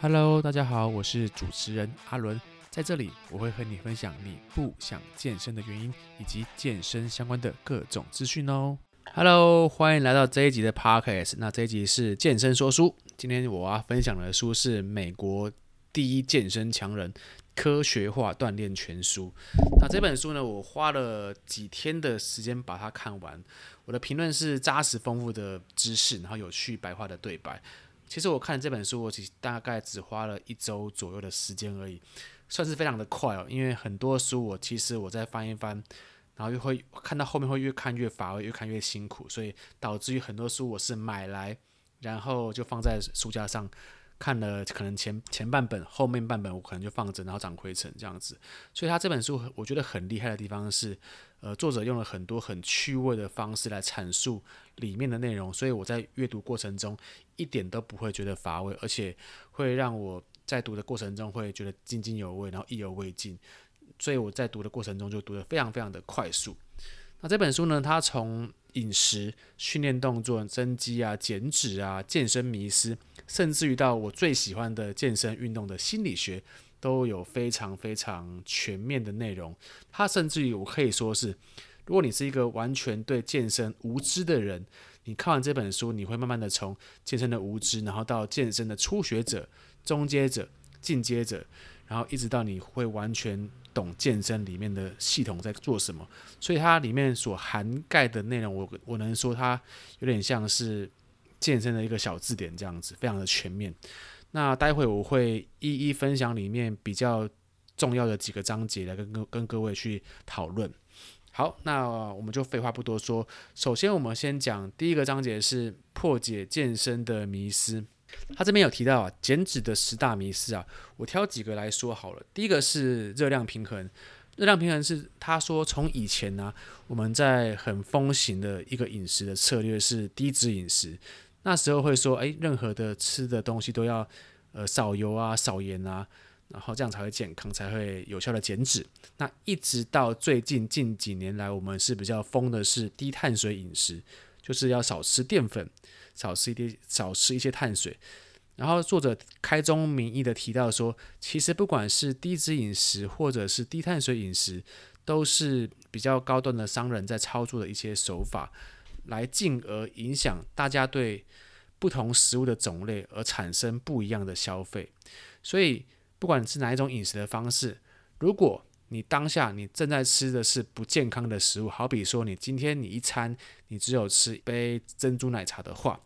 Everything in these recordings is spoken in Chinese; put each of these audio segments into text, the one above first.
Hello，大家好，我是主持人阿伦，在这里我会和你分享你不想健身的原因，以及健身相关的各种资讯哦。Hello，欢迎来到这一集的 Podcast。那这一集是健身说书，今天我要分享的书是美国第一健身强人科学化锻炼全书。那这本书呢，我花了几天的时间把它看完。我的评论是扎实丰富的知识，然后有趣白话的对白。其实我看这本书，我其实大概只花了一周左右的时间而已，算是非常的快哦。因为很多书我其实我在翻一翻，然后又会看到后面会越看越乏味，越看越辛苦，所以导致于很多书我是买来，然后就放在书架上。看了可能前前半本，后面半本我可能就放着，然后长灰尘这样子。所以他这本书我觉得很厉害的地方是，呃，作者用了很多很趣味的方式来阐述里面的内容，所以我在阅读过程中一点都不会觉得乏味，而且会让我在读的过程中会觉得津津有味，然后意犹未尽。所以我在读的过程中就读得非常非常的快速。那这本书呢，它从饮食、训练动作、增肌啊、减脂啊、健身迷思，甚至于到我最喜欢的健身运动的心理学，都有非常非常全面的内容。它甚至于我可以说是，如果你是一个完全对健身无知的人，你看完这本书，你会慢慢的从健身的无知，然后到健身的初学者、中阶者、进阶者，然后一直到你会完全。懂健身里面的系统在做什么，所以它里面所涵盖的内容，我我能说它有点像是健身的一个小字典这样子，非常的全面。那待会我会一一分享里面比较重要的几个章节来跟跟跟各位去讨论。好，那我们就废话不多说，首先我们先讲第一个章节是破解健身的迷思。他这边有提到啊，减脂的十大迷思啊，我挑几个来说好了。第一个是热量平衡，热量平衡是他说从以前呢、我们在很风行的一个饮食的策略是低脂饮食，那时候会说，诶，任何的吃的东西都要呃少油啊、少盐啊，然后这样才会健康，才会有效的减脂。那一直到最近近几年来，我们是比较疯的是低碳水饮食，就是要少吃淀粉。少吃一点，少吃一些碳水。然后作者开宗明义的提到说，其实不管是低脂饮食或者是低碳水饮食，都是比较高端的商人在操作的一些手法，来进而影响大家对不同食物的种类而产生不一样的消费。所以，不管是哪一种饮食的方式，如果你当下你正在吃的是不健康的食物，好比说你今天你一餐你只有吃一杯珍珠奶茶的话，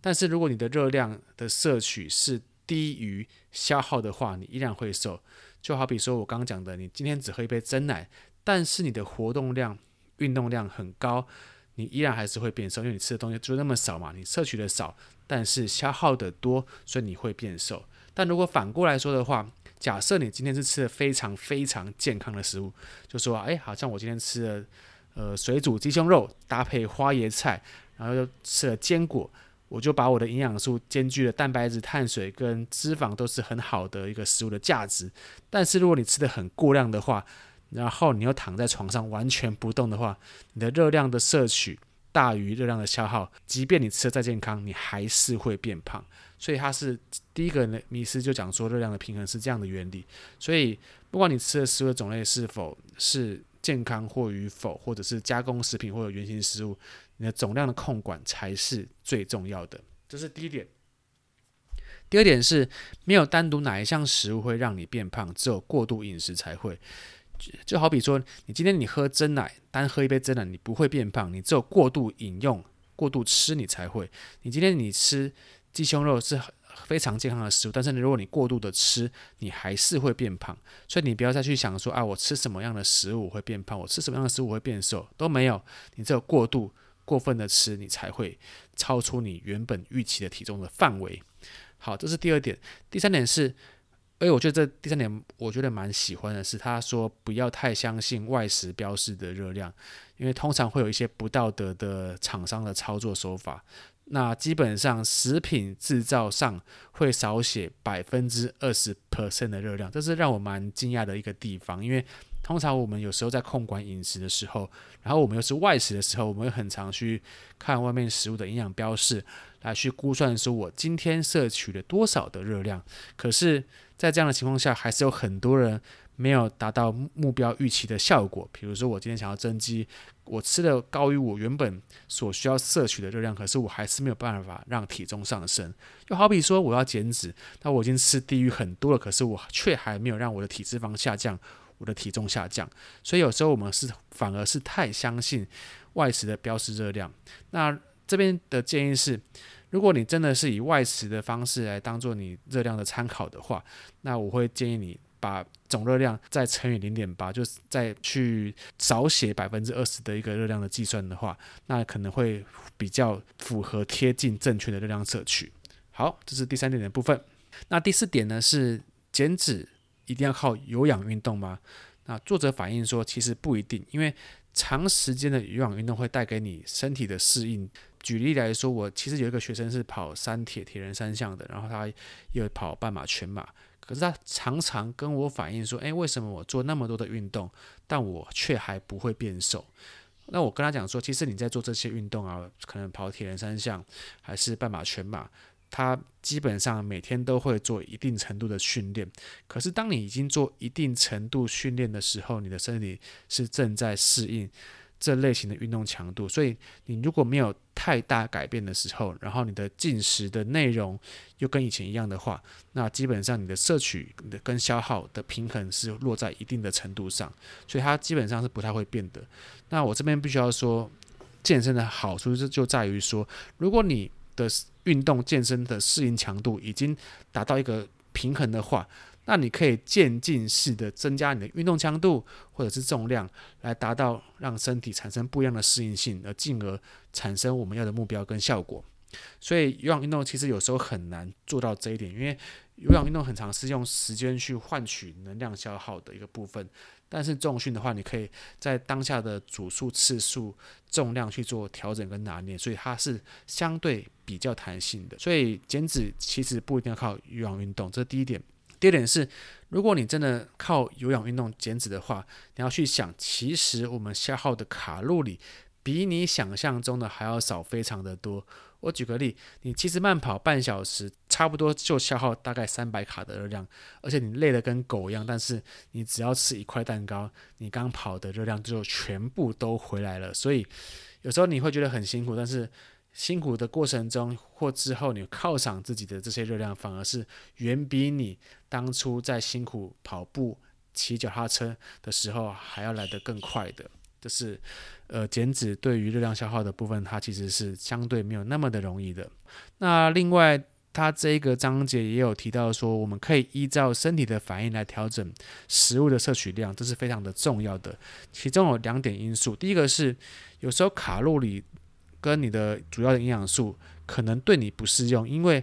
但是如果你的热量的摄取是低于消耗的话，你依然会瘦。就好比说我刚刚讲的，你今天只喝一杯珍奶，但是你的活动量、运动量很高，你依然还是会变瘦，因为你吃的东西就那么少嘛，你摄取的少，但是消耗的多，所以你会变瘦。但如果反过来说的话，假设你今天是吃的非常非常健康的食物，就说，哎，好像我今天吃了，呃，水煮鸡胸肉搭配花椰菜，然后又吃了坚果，我就把我的营养素兼具了蛋白质、碳水跟脂肪都是很好的一个食物的价值。但是如果你吃的很过量的话，然后你又躺在床上完全不动的话，你的热量的摄取大于热量的消耗，即便你吃的再健康，你还是会变胖。所以它是第一个呢迷思，就讲说热量的平衡是这样的原理。所以不管你吃的食物的种类是否是健康或与否，或者是加工食品或者原型食物，你的总量的控管才是最重要的。这是第一点。第二点是没有单独哪一项食物会让你变胖，只有过度饮食才会。就好比说，你今天你喝真奶，单喝一杯真奶，你不会变胖，你只有过度饮用、过度吃，你才会。你今天你吃。鸡胸肉是非常健康的食物，但是如果你过度的吃，你还是会变胖。所以你不要再去想说啊，我吃什么样的食物会变胖，我吃什么样的食物会变瘦，都没有。你只有过度、过分的吃，你才会超出你原本预期的体重的范围。好，这是第二点。第三点是，哎，我觉得这第三点我觉得蛮喜欢的是，他说不要太相信外食标示的热量，因为通常会有一些不道德的厂商的操作手法。那基本上，食品制造上会少写百分之二十 percent 的热量，这是让我蛮惊讶的一个地方。因为通常我们有时候在控管饮食的时候，然后我们又是外食的时候，我们会很常去看外面食物的营养标示，来去估算说我今天摄取了多少的热量。可是，在这样的情况下，还是有很多人没有达到目标预期的效果。比如说，我今天想要增肌，我吃的高于我原本所需要摄取的热量，可是我还是没有办法让体重上升。又好比说，我要减脂，那我已经吃低于很多了，可是我却还没有让我的体脂肪下降。我的体重下降，所以有时候我们是反而是太相信外食的标示热量。那这边的建议是，如果你真的是以外食的方式来当做你热量的参考的话，那我会建议你把总热量再乘以零点八，就是再去少写百分之二十的一个热量的计算的话，那可能会比较符合贴近正确的热量摄取。好，这是第三点的部分。那第四点呢是减脂。一定要靠有氧运动吗？那作者反映说，其实不一定，因为长时间的有氧运动会带给你身体的适应。举例来说，我其实有一个学生是跑三铁、铁人三项的，然后他又跑半马、全马，可是他常常跟我反映说，诶，为什么我做那么多的运动，但我却还不会变瘦？那我跟他讲说，其实你在做这些运动啊，可能跑铁人三项还是半马、全马。他基本上每天都会做一定程度的训练，可是当你已经做一定程度训练的时候，你的身体是正在适应这类型的运动强度，所以你如果没有太大改变的时候，然后你的进食的内容又跟以前一样的话，那基本上你的摄取跟消耗的平衡是落在一定的程度上，所以它基本上是不太会变的。那我这边必须要说，健身的好处是就在于说，如果你的运动健身的适应强度已经达到一个平衡的话，那你可以渐进式的增加你的运动强度或者是重量，来达到让身体产生不一样的适应性，而进而产生我们要的目标跟效果。所以有氧运动其实有时候很难做到这一点，因为有氧运动很常是用时间去换取能量消耗的一个部分。但是重训的话，你可以在当下的组数、次数、重量去做调整跟拿捏，所以它是相对比较弹性的。所以减脂其实不一定要靠有氧运动，这是第一点。第二点是，如果你真的靠有氧运动减脂的话，你要去想，其实我们消耗的卡路里比你想象中的还要少，非常的多。我举个例，你其实慢跑半小时，差不多就消耗大概三百卡的热量，而且你累得跟狗一样，但是你只要吃一块蛋糕，你刚跑的热量就全部都回来了。所以有时候你会觉得很辛苦，但是辛苦的过程中或之后，你犒赏自己的这些热量，反而是远比你当初在辛苦跑步、骑脚踏车的时候还要来得更快的。就是，呃，减脂对于热量消耗的部分，它其实是相对没有那么的容易的。那另外，它这一个章节也有提到说，我们可以依照身体的反应来调整食物的摄取量，这是非常的重要的。其中有两点因素，第一个是有时候卡路里跟你的主要的营养素可能对你不适用，因为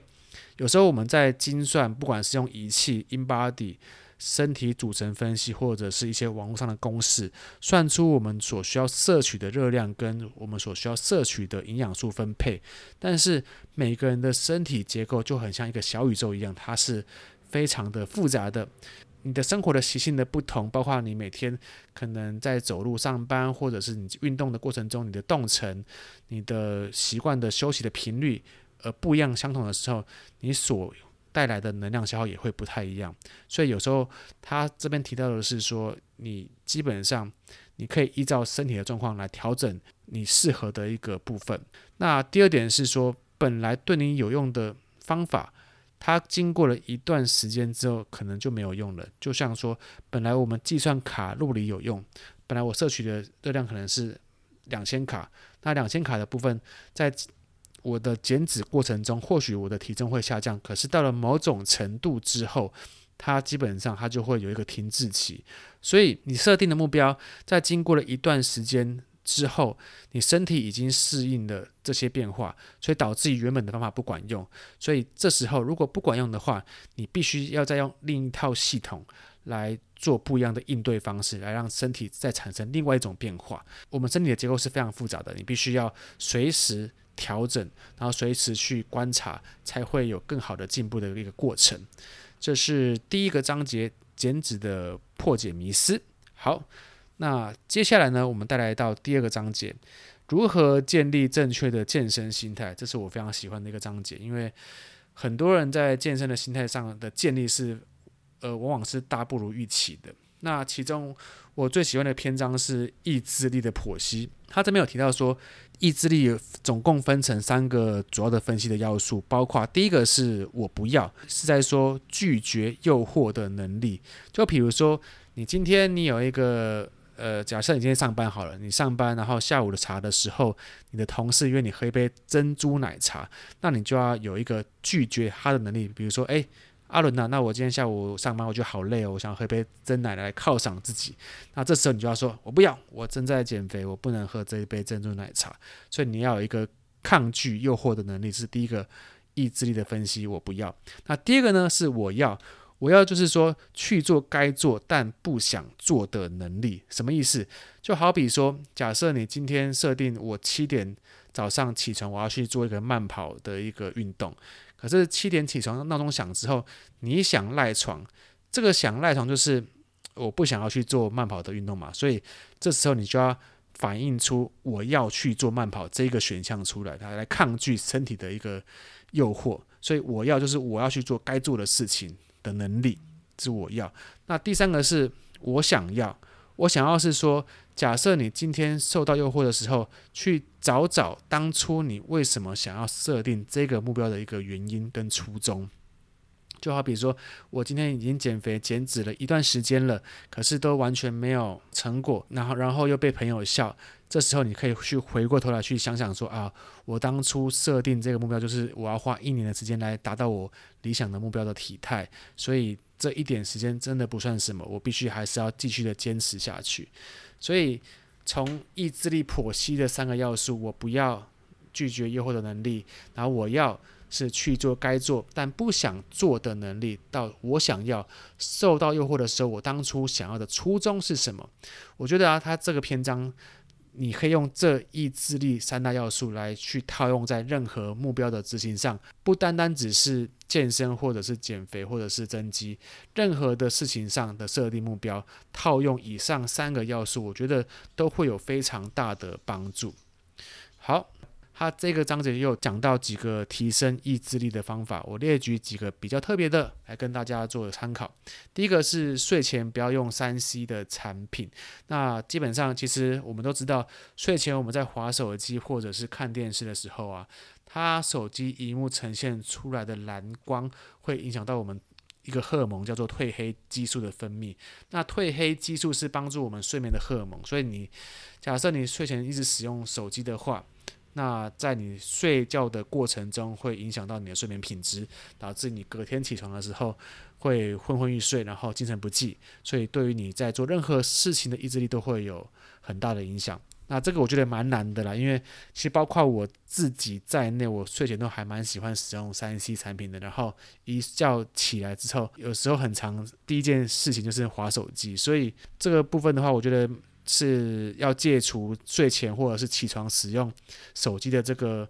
有时候我们在精算，不管是用仪器、InBody。身体组成分析或者是一些网络上的公式，算出我们所需要摄取的热量跟我们所需要摄取的营养素分配。但是每个人的身体结构就很像一个小宇宙一样，它是非常的复杂的。你的生活的习性的不同，包括你每天可能在走路上班，或者是你运动的过程中，你的动程、你的习惯的休息的频率，而不一样相同的时候，你所带来的能量消耗也会不太一样，所以有时候他这边提到的是说，你基本上你可以依照身体的状况来调整你适合的一个部分。那第二点是说，本来对你有用的方法，它经过了一段时间之后，可能就没有用了。就像说，本来我们计算卡路里有用，本来我摄取的热量可能是两千卡，那两千卡的部分在。我的减脂过程中，或许我的体重会下降，可是到了某种程度之后，它基本上它就会有一个停滞期。所以你设定的目标，在经过了一段时间之后，你身体已经适应了这些变化，所以导致于原本的方法不管用。所以这时候如果不管用的话，你必须要再用另一套系统来做不一样的应对方式，来让身体再产生另外一种变化。我们身体的结构是非常复杂的，你必须要随时。调整，然后随时去观察，才会有更好的进步的一个过程。这是第一个章节减脂的破解迷思。好，那接下来呢，我们带来到第二个章节，如何建立正确的健身心态。这是我非常喜欢的一个章节，因为很多人在健身的心态上的建立是，呃，往往是大不如预期的。那其中我最喜欢的篇章是意志力的剖析。他这边有提到说，意志力总共分成三个主要的分析的要素，包括第一个是我不要，是在说拒绝诱惑的能力。就比如说，你今天你有一个呃，假设你今天上班好了，你上班然后下午的茶的时候，你的同事约你喝一杯珍珠奶茶，那你就要有一个拒绝他的能力。比如说，诶。阿伦呐、那我今天下午上班，我觉得好累哦，我想喝杯珍奶来犒赏自己。那这时候你就要说，我不要，我正在减肥，我不能喝这一杯珍珠奶茶。所以你要有一个抗拒诱惑的能力，是第一个意志力的分析。我不要。那第二个呢，是我要，我要就是说去做该做但不想做的能力。什么意思？就好比说，假设你今天设定我七点早上起床，我要去做一个慢跑的一个运动。可是七点起床，闹钟响之后，你想赖床，这个想赖床就是我不想要去做慢跑的运动嘛，所以这时候你就要反映出我要去做慢跑这个选项出来，它来抗拒身体的一个诱惑。所以我要就是我要去做该做的事情的能力，是我要。那第三个是我想要，我想要是说。假设你今天受到诱惑的时候，去找找当初你为什么想要设定这个目标的一个原因跟初衷。就好比说，我今天已经减肥减脂了一段时间了，可是都完全没有成果，然后然后又被朋友笑。这时候你可以去回过头来去想想说啊，我当初设定这个目标就是我要花一年的时间来达到我理想的目标的体态，所以这一点时间真的不算什么，我必须还是要继续的坚持下去。所以，从意志力剖析的三个要素，我不要拒绝诱惑的能力，然后我要是去做该做但不想做的能力，到我想要受到诱惑的时候，我当初想要的初衷是什么？我觉得啊，他这个篇章。你可以用这意志力三大要素来去套用在任何目标的执行上，不单单只是健身或者是减肥或者是增肌，任何的事情上的设定目标，套用以上三个要素，我觉得都会有非常大的帮助。好。他这个章节又讲到几个提升意志力的方法，我列举几个比较特别的来跟大家做参考。第一个是睡前不要用三 C 的产品。那基本上其实我们都知道，睡前我们在划手机或者是看电视的时候啊，它手机荧幕呈现出来的蓝光会影响到我们一个荷尔蒙叫做褪黑激素的分泌。那褪黑激素是帮助我们睡眠的荷尔蒙，所以你假设你睡前一直使用手机的话，那在你睡觉的过程中，会影响到你的睡眠品质，导致你隔天起床的时候会昏昏欲睡，然后精神不济。所以对于你在做任何事情的意志力都会有很大的影响。那这个我觉得蛮难的啦，因为其实包括我自己在内，我睡前都还蛮喜欢使用三 C 产品的。然后一觉起来之后，有时候很长，第一件事情就是滑手机。所以这个部分的话，我觉得。是要戒除睡前或者是起床使用手机的这个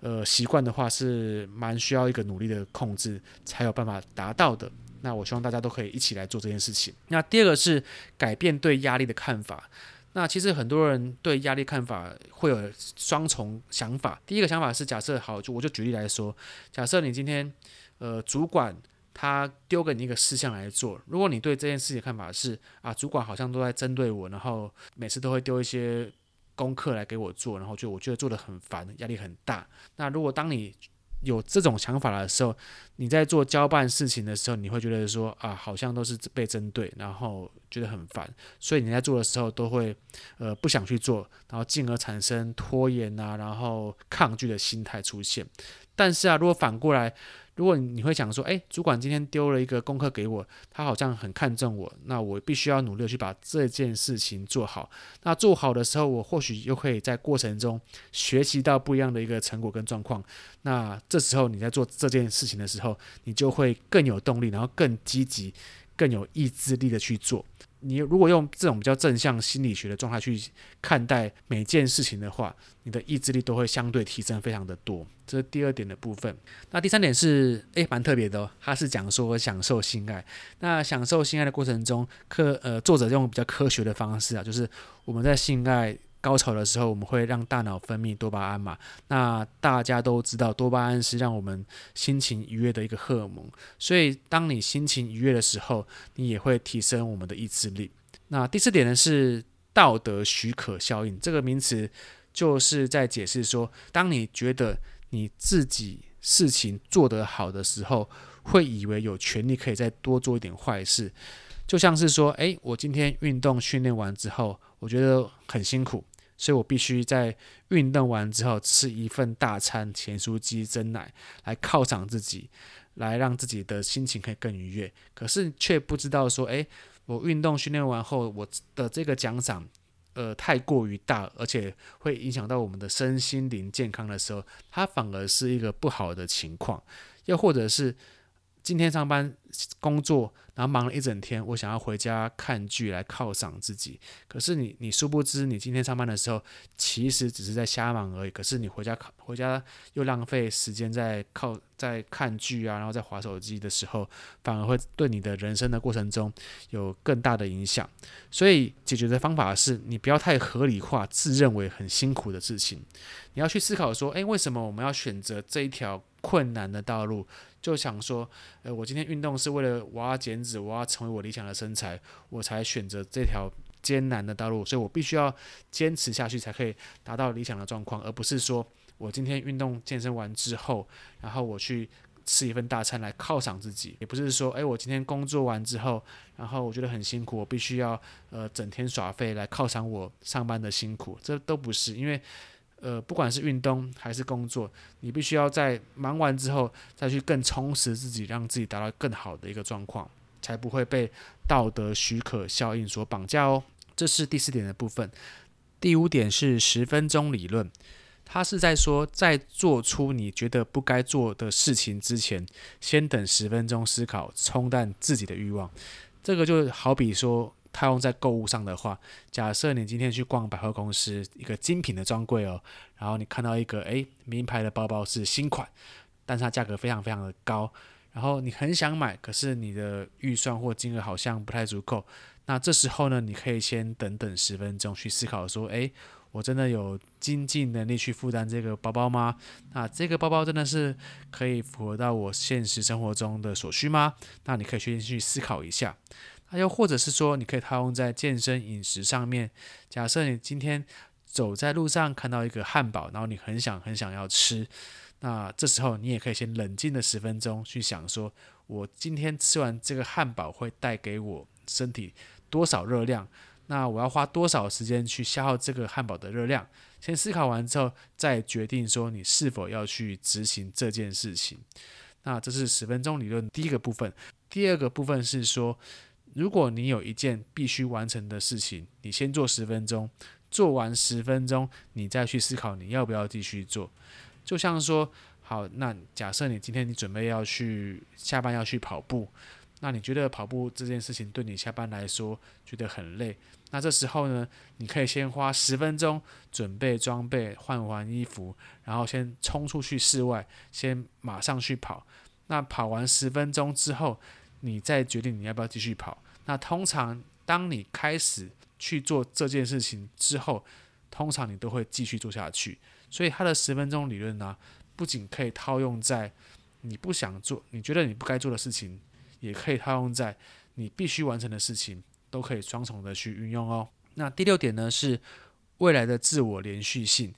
呃习惯的话，是蛮需要一个努力的控制才有办法达到的。那我希望大家都可以一起来做这件事情。那第二个是改变对压力的看法。那其实很多人对压力看法会有双重想法。第一个想法是假设好，就我就举例来说，假设你今天呃主管。他丢给你一个事项来做，如果你对这件事情的看法是啊，主管好像都在针对我，然后每次都会丢一些功课来给我做，然后就我觉得做的很烦，压力很大。那如果当你有这种想法的时候，你在做交办事情的时候，你会觉得说啊，好像都是被针对，然后觉得很烦，所以你在做的时候都会呃不想去做，然后进而产生拖延啊，然后抗拒的心态出现。但是啊，如果反过来，如果你会想说，诶，主管今天丢了一个功课给我，他好像很看重我，那我必须要努力去把这件事情做好。那做好的时候，我或许又可以在过程中学习到不一样的一个成果跟状况。那这时候你在做这件事情的时候，你就会更有动力，然后更积极、更有意志力的去做。你如果用这种比较正向心理学的状态去看待每件事情的话，你的意志力都会相对提升非常的多。这是第二点的部分。那第三点是，诶，蛮特别的哦，它是讲说享受性爱。那享受性爱的过程中，科呃作者用比较科学的方式啊，就是我们在性爱高潮的时候，我们会让大脑分泌多巴胺嘛。那大家都知道，多巴胺是让我们心情愉悦的一个荷尔蒙。所以，当你心情愉悦的时候，你也会提升我们的意志力。那第四点呢，是道德许可效应。这个名词就是在解释说，当你觉得你自己事情做得好的时候，会以为有权利可以再多做一点坏事。就像是说，诶，我今天运动训练完之后，我觉得很辛苦。所以我必须在运动完之后吃一份大餐，咸酥鸡、珍奶，来犒赏自己，来让自己的心情可以更愉悦。可是却不知道说，诶，我运动训练完后，我的这个奖赏，呃，太过于大，而且会影响到我们的身心灵健康的时候，它反而是一个不好的情况。又或者是今天上班工作。然后忙了一整天，我想要回家看剧来犒赏自己。可是你，你殊不知，你今天上班的时候，其实只是在瞎忙而已。可是你回家回家又浪费时间在靠在看剧啊，然后在划手机的时候，反而会对你的人生的过程中有更大的影响。所以，解决的方法是你不要太合理化自认为很辛苦的事情。你要去思考说，诶，为什么我们要选择这一条困难的道路？就想说，诶，我今天运动是为了我要减脂，我要成为我理想的身材，我才选择这条艰难的道路，所以我必须要坚持下去，才可以达到理想的状况，而不是说我今天运动健身完之后，然后我去吃一份大餐来犒赏自己，也不是说，诶，我今天工作完之后，然后我觉得很辛苦，我必须要呃整天耍废来犒赏我上班的辛苦，这都不是，因为。呃，不管是运动还是工作，你必须要在忙完之后再去更充实自己，让自己达到更好的一个状况，才不会被道德许可效应所绑架哦。这是第四点的部分。第五点是十分钟理论，它是在说，在做出你觉得不该做的事情之前，先等十分钟思考，冲淡自己的欲望。这个就好比说。套用在购物上的话，假设你今天去逛百货公司，一个精品的专柜哦，然后你看到一个诶名牌的包包是新款，但是它价格非常非常的高，然后你很想买，可是你的预算或金额好像不太足够，那这时候呢，你可以先等等十分钟去思考说，诶，我真的有经济能力去负担这个包包吗？那这个包包真的是可以符合到我现实生活中的所需吗？那你可以先去思考一下。那又或者是说，你可以套用在健身饮食上面。假设你今天走在路上看到一个汉堡，然后你很想很想要吃，那这时候你也可以先冷静的十分钟去想说，我今天吃完这个汉堡会带给我身体多少热量？那我要花多少时间去消耗这个汉堡的热量？先思考完之后，再决定说你是否要去执行这件事情。那这是十分钟理论第一个部分。第二个部分是说。如果你有一件必须完成的事情，你先做十分钟，做完十分钟，你再去思考你要不要继续做。就像说，好，那假设你今天你准备要去下班要去跑步，那你觉得跑步这件事情对你下班来说觉得很累，那这时候呢，你可以先花十分钟准备装备，换完衣服，然后先冲出去室外，先马上去跑。那跑完十分钟之后，你再决定你要不要继续跑。那通常，当你开始去做这件事情之后，通常你都会继续做下去。所以，它的十分钟理论呢，不仅可以套用在你不想做、你觉得你不该做的事情，也可以套用在你必须完成的事情，都可以双重的去运用哦。那第六点呢，是未来的自我连续性。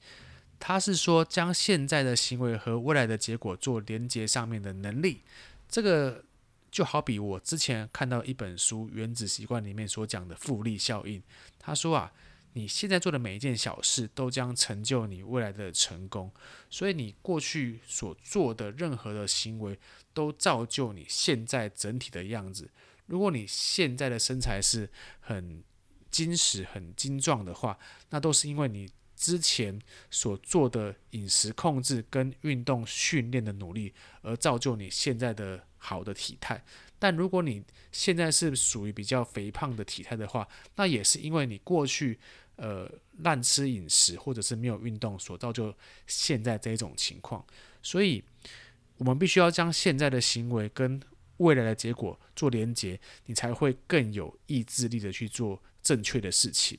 它是说，将现在的行为和未来的结果做连接上面的能力。这个。就好比我之前看到一本书《原子习惯》里面所讲的复利效应，他说啊，你现在做的每一件小事都将成就你未来的成功，所以你过去所做的任何的行为都造就你现在整体的样子。如果你现在的身材是很精实、很精壮的话，那都是因为你。之前所做的饮食控制跟运动训练的努力，而造就你现在的好的体态。但如果你现在是属于比较肥胖的体态的话，那也是因为你过去呃滥吃饮食或者是没有运动所造就现在这一种情况。所以，我们必须要将现在的行为跟未来的结果做连结，你才会更有意志力的去做正确的事情。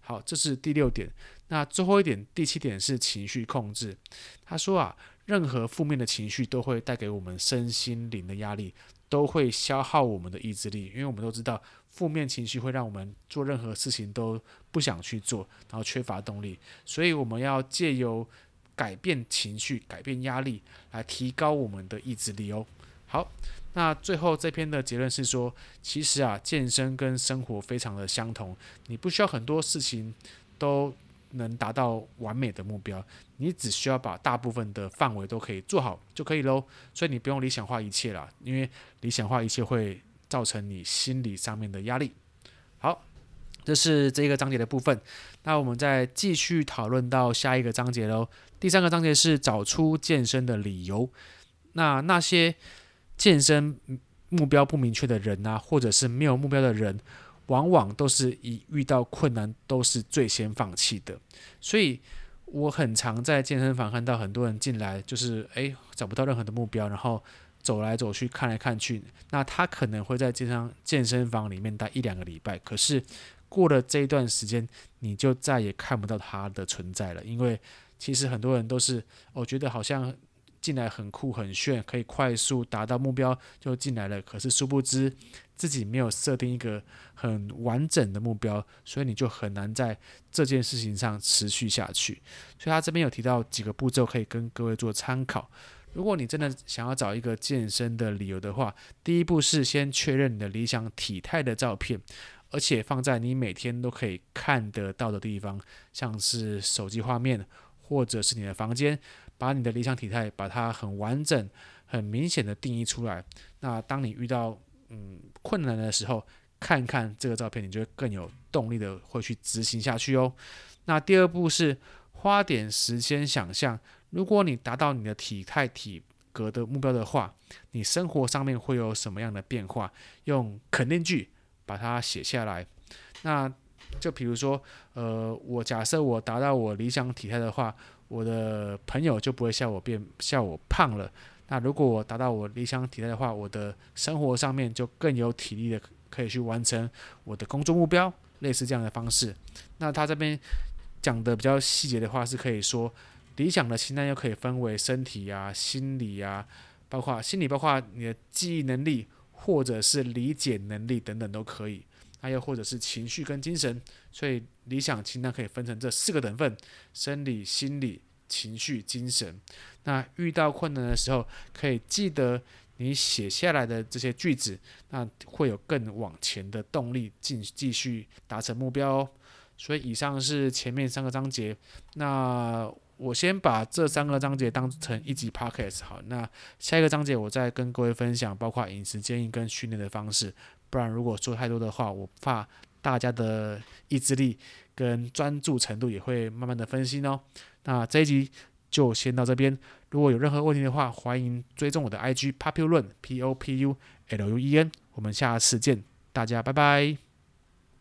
好，这是第六点。那最后一点，第七点是情绪控制。他说啊，任何负面的情绪都会带给我们身心灵的压力，都会消耗我们的意志力。因为我们都知道，负面情绪会让我们做任何事情都不想去做，然后缺乏动力。所以我们要借由改变情绪、改变压力，来提高我们的意志力哦。好。那最后这篇的结论是说，其实啊，健身跟生活非常的相同，你不需要很多事情都能达到完美的目标，你只需要把大部分的范围都可以做好就可以喽。所以你不用理想化一切啦，因为理想化一切会造成你心理上面的压力。好，这是这个章节的部分。那我们再继续讨论到下一个章节喽。第三个章节是找出健身的理由。那那些。健身目标不明确的人啊，或者是没有目标的人，往往都是一遇到困难都是最先放弃的。所以我很常在健身房看到很多人进来，就是诶找不到任何的目标，然后走来走去看来看去。那他可能会在健身健身房里面待一两个礼拜，可是过了这一段时间，你就再也看不到他的存在了。因为其实很多人都是，我觉得好像。进来很酷很炫，可以快速达到目标就进来了。可是殊不知自己没有设定一个很完整的目标，所以你就很难在这件事情上持续下去。所以他这边有提到几个步骤可以跟各位做参考。如果你真的想要找一个健身的理由的话，第一步是先确认你的理想体态的照片，而且放在你每天都可以看得到的地方，像是手机画面或者是你的房间。把你的理想体态，把它很完整、很明显的定义出来。那当你遇到嗯困难的时候，看看这个照片，你就会更有动力的会去执行下去哦。那第二步是花点时间想象，如果你达到你的体态体格的目标的话，你生活上面会有什么样的变化？用肯定句把它写下来。那就比如说，呃，我假设我达到我理想体态的话。我的朋友就不会笑我变笑我胖了。那如果我达到我理想体态的话，我的生活上面就更有体力的，可以去完成我的工作目标，类似这样的方式。那他这边讲的比较细节的话，是可以说理想的清单又可以分为身体啊、心理啊，包括心理，包括你的记忆能力或者是理解能力等等都可以。还有或者是情绪跟精神，所以理想清单可以分成这四个等份：生理、心理、情绪、精神。那遇到困难的时候，可以记得你写下来的这些句子，那会有更往前的动力，进继续达成目标哦。所以以上是前面三个章节。那我先把这三个章节当成一集 podcast 好，那下一个章节我再跟各位分享，包括饮食建议跟训练的方式。不然，如果说太多的话，我怕大家的意志力跟专注程度也会慢慢的分析哦。那这一集就先到这边。如果有任何问题的话，欢迎追踪我的 IG Populuen P O P U L U E N。我们下次见，大家拜拜。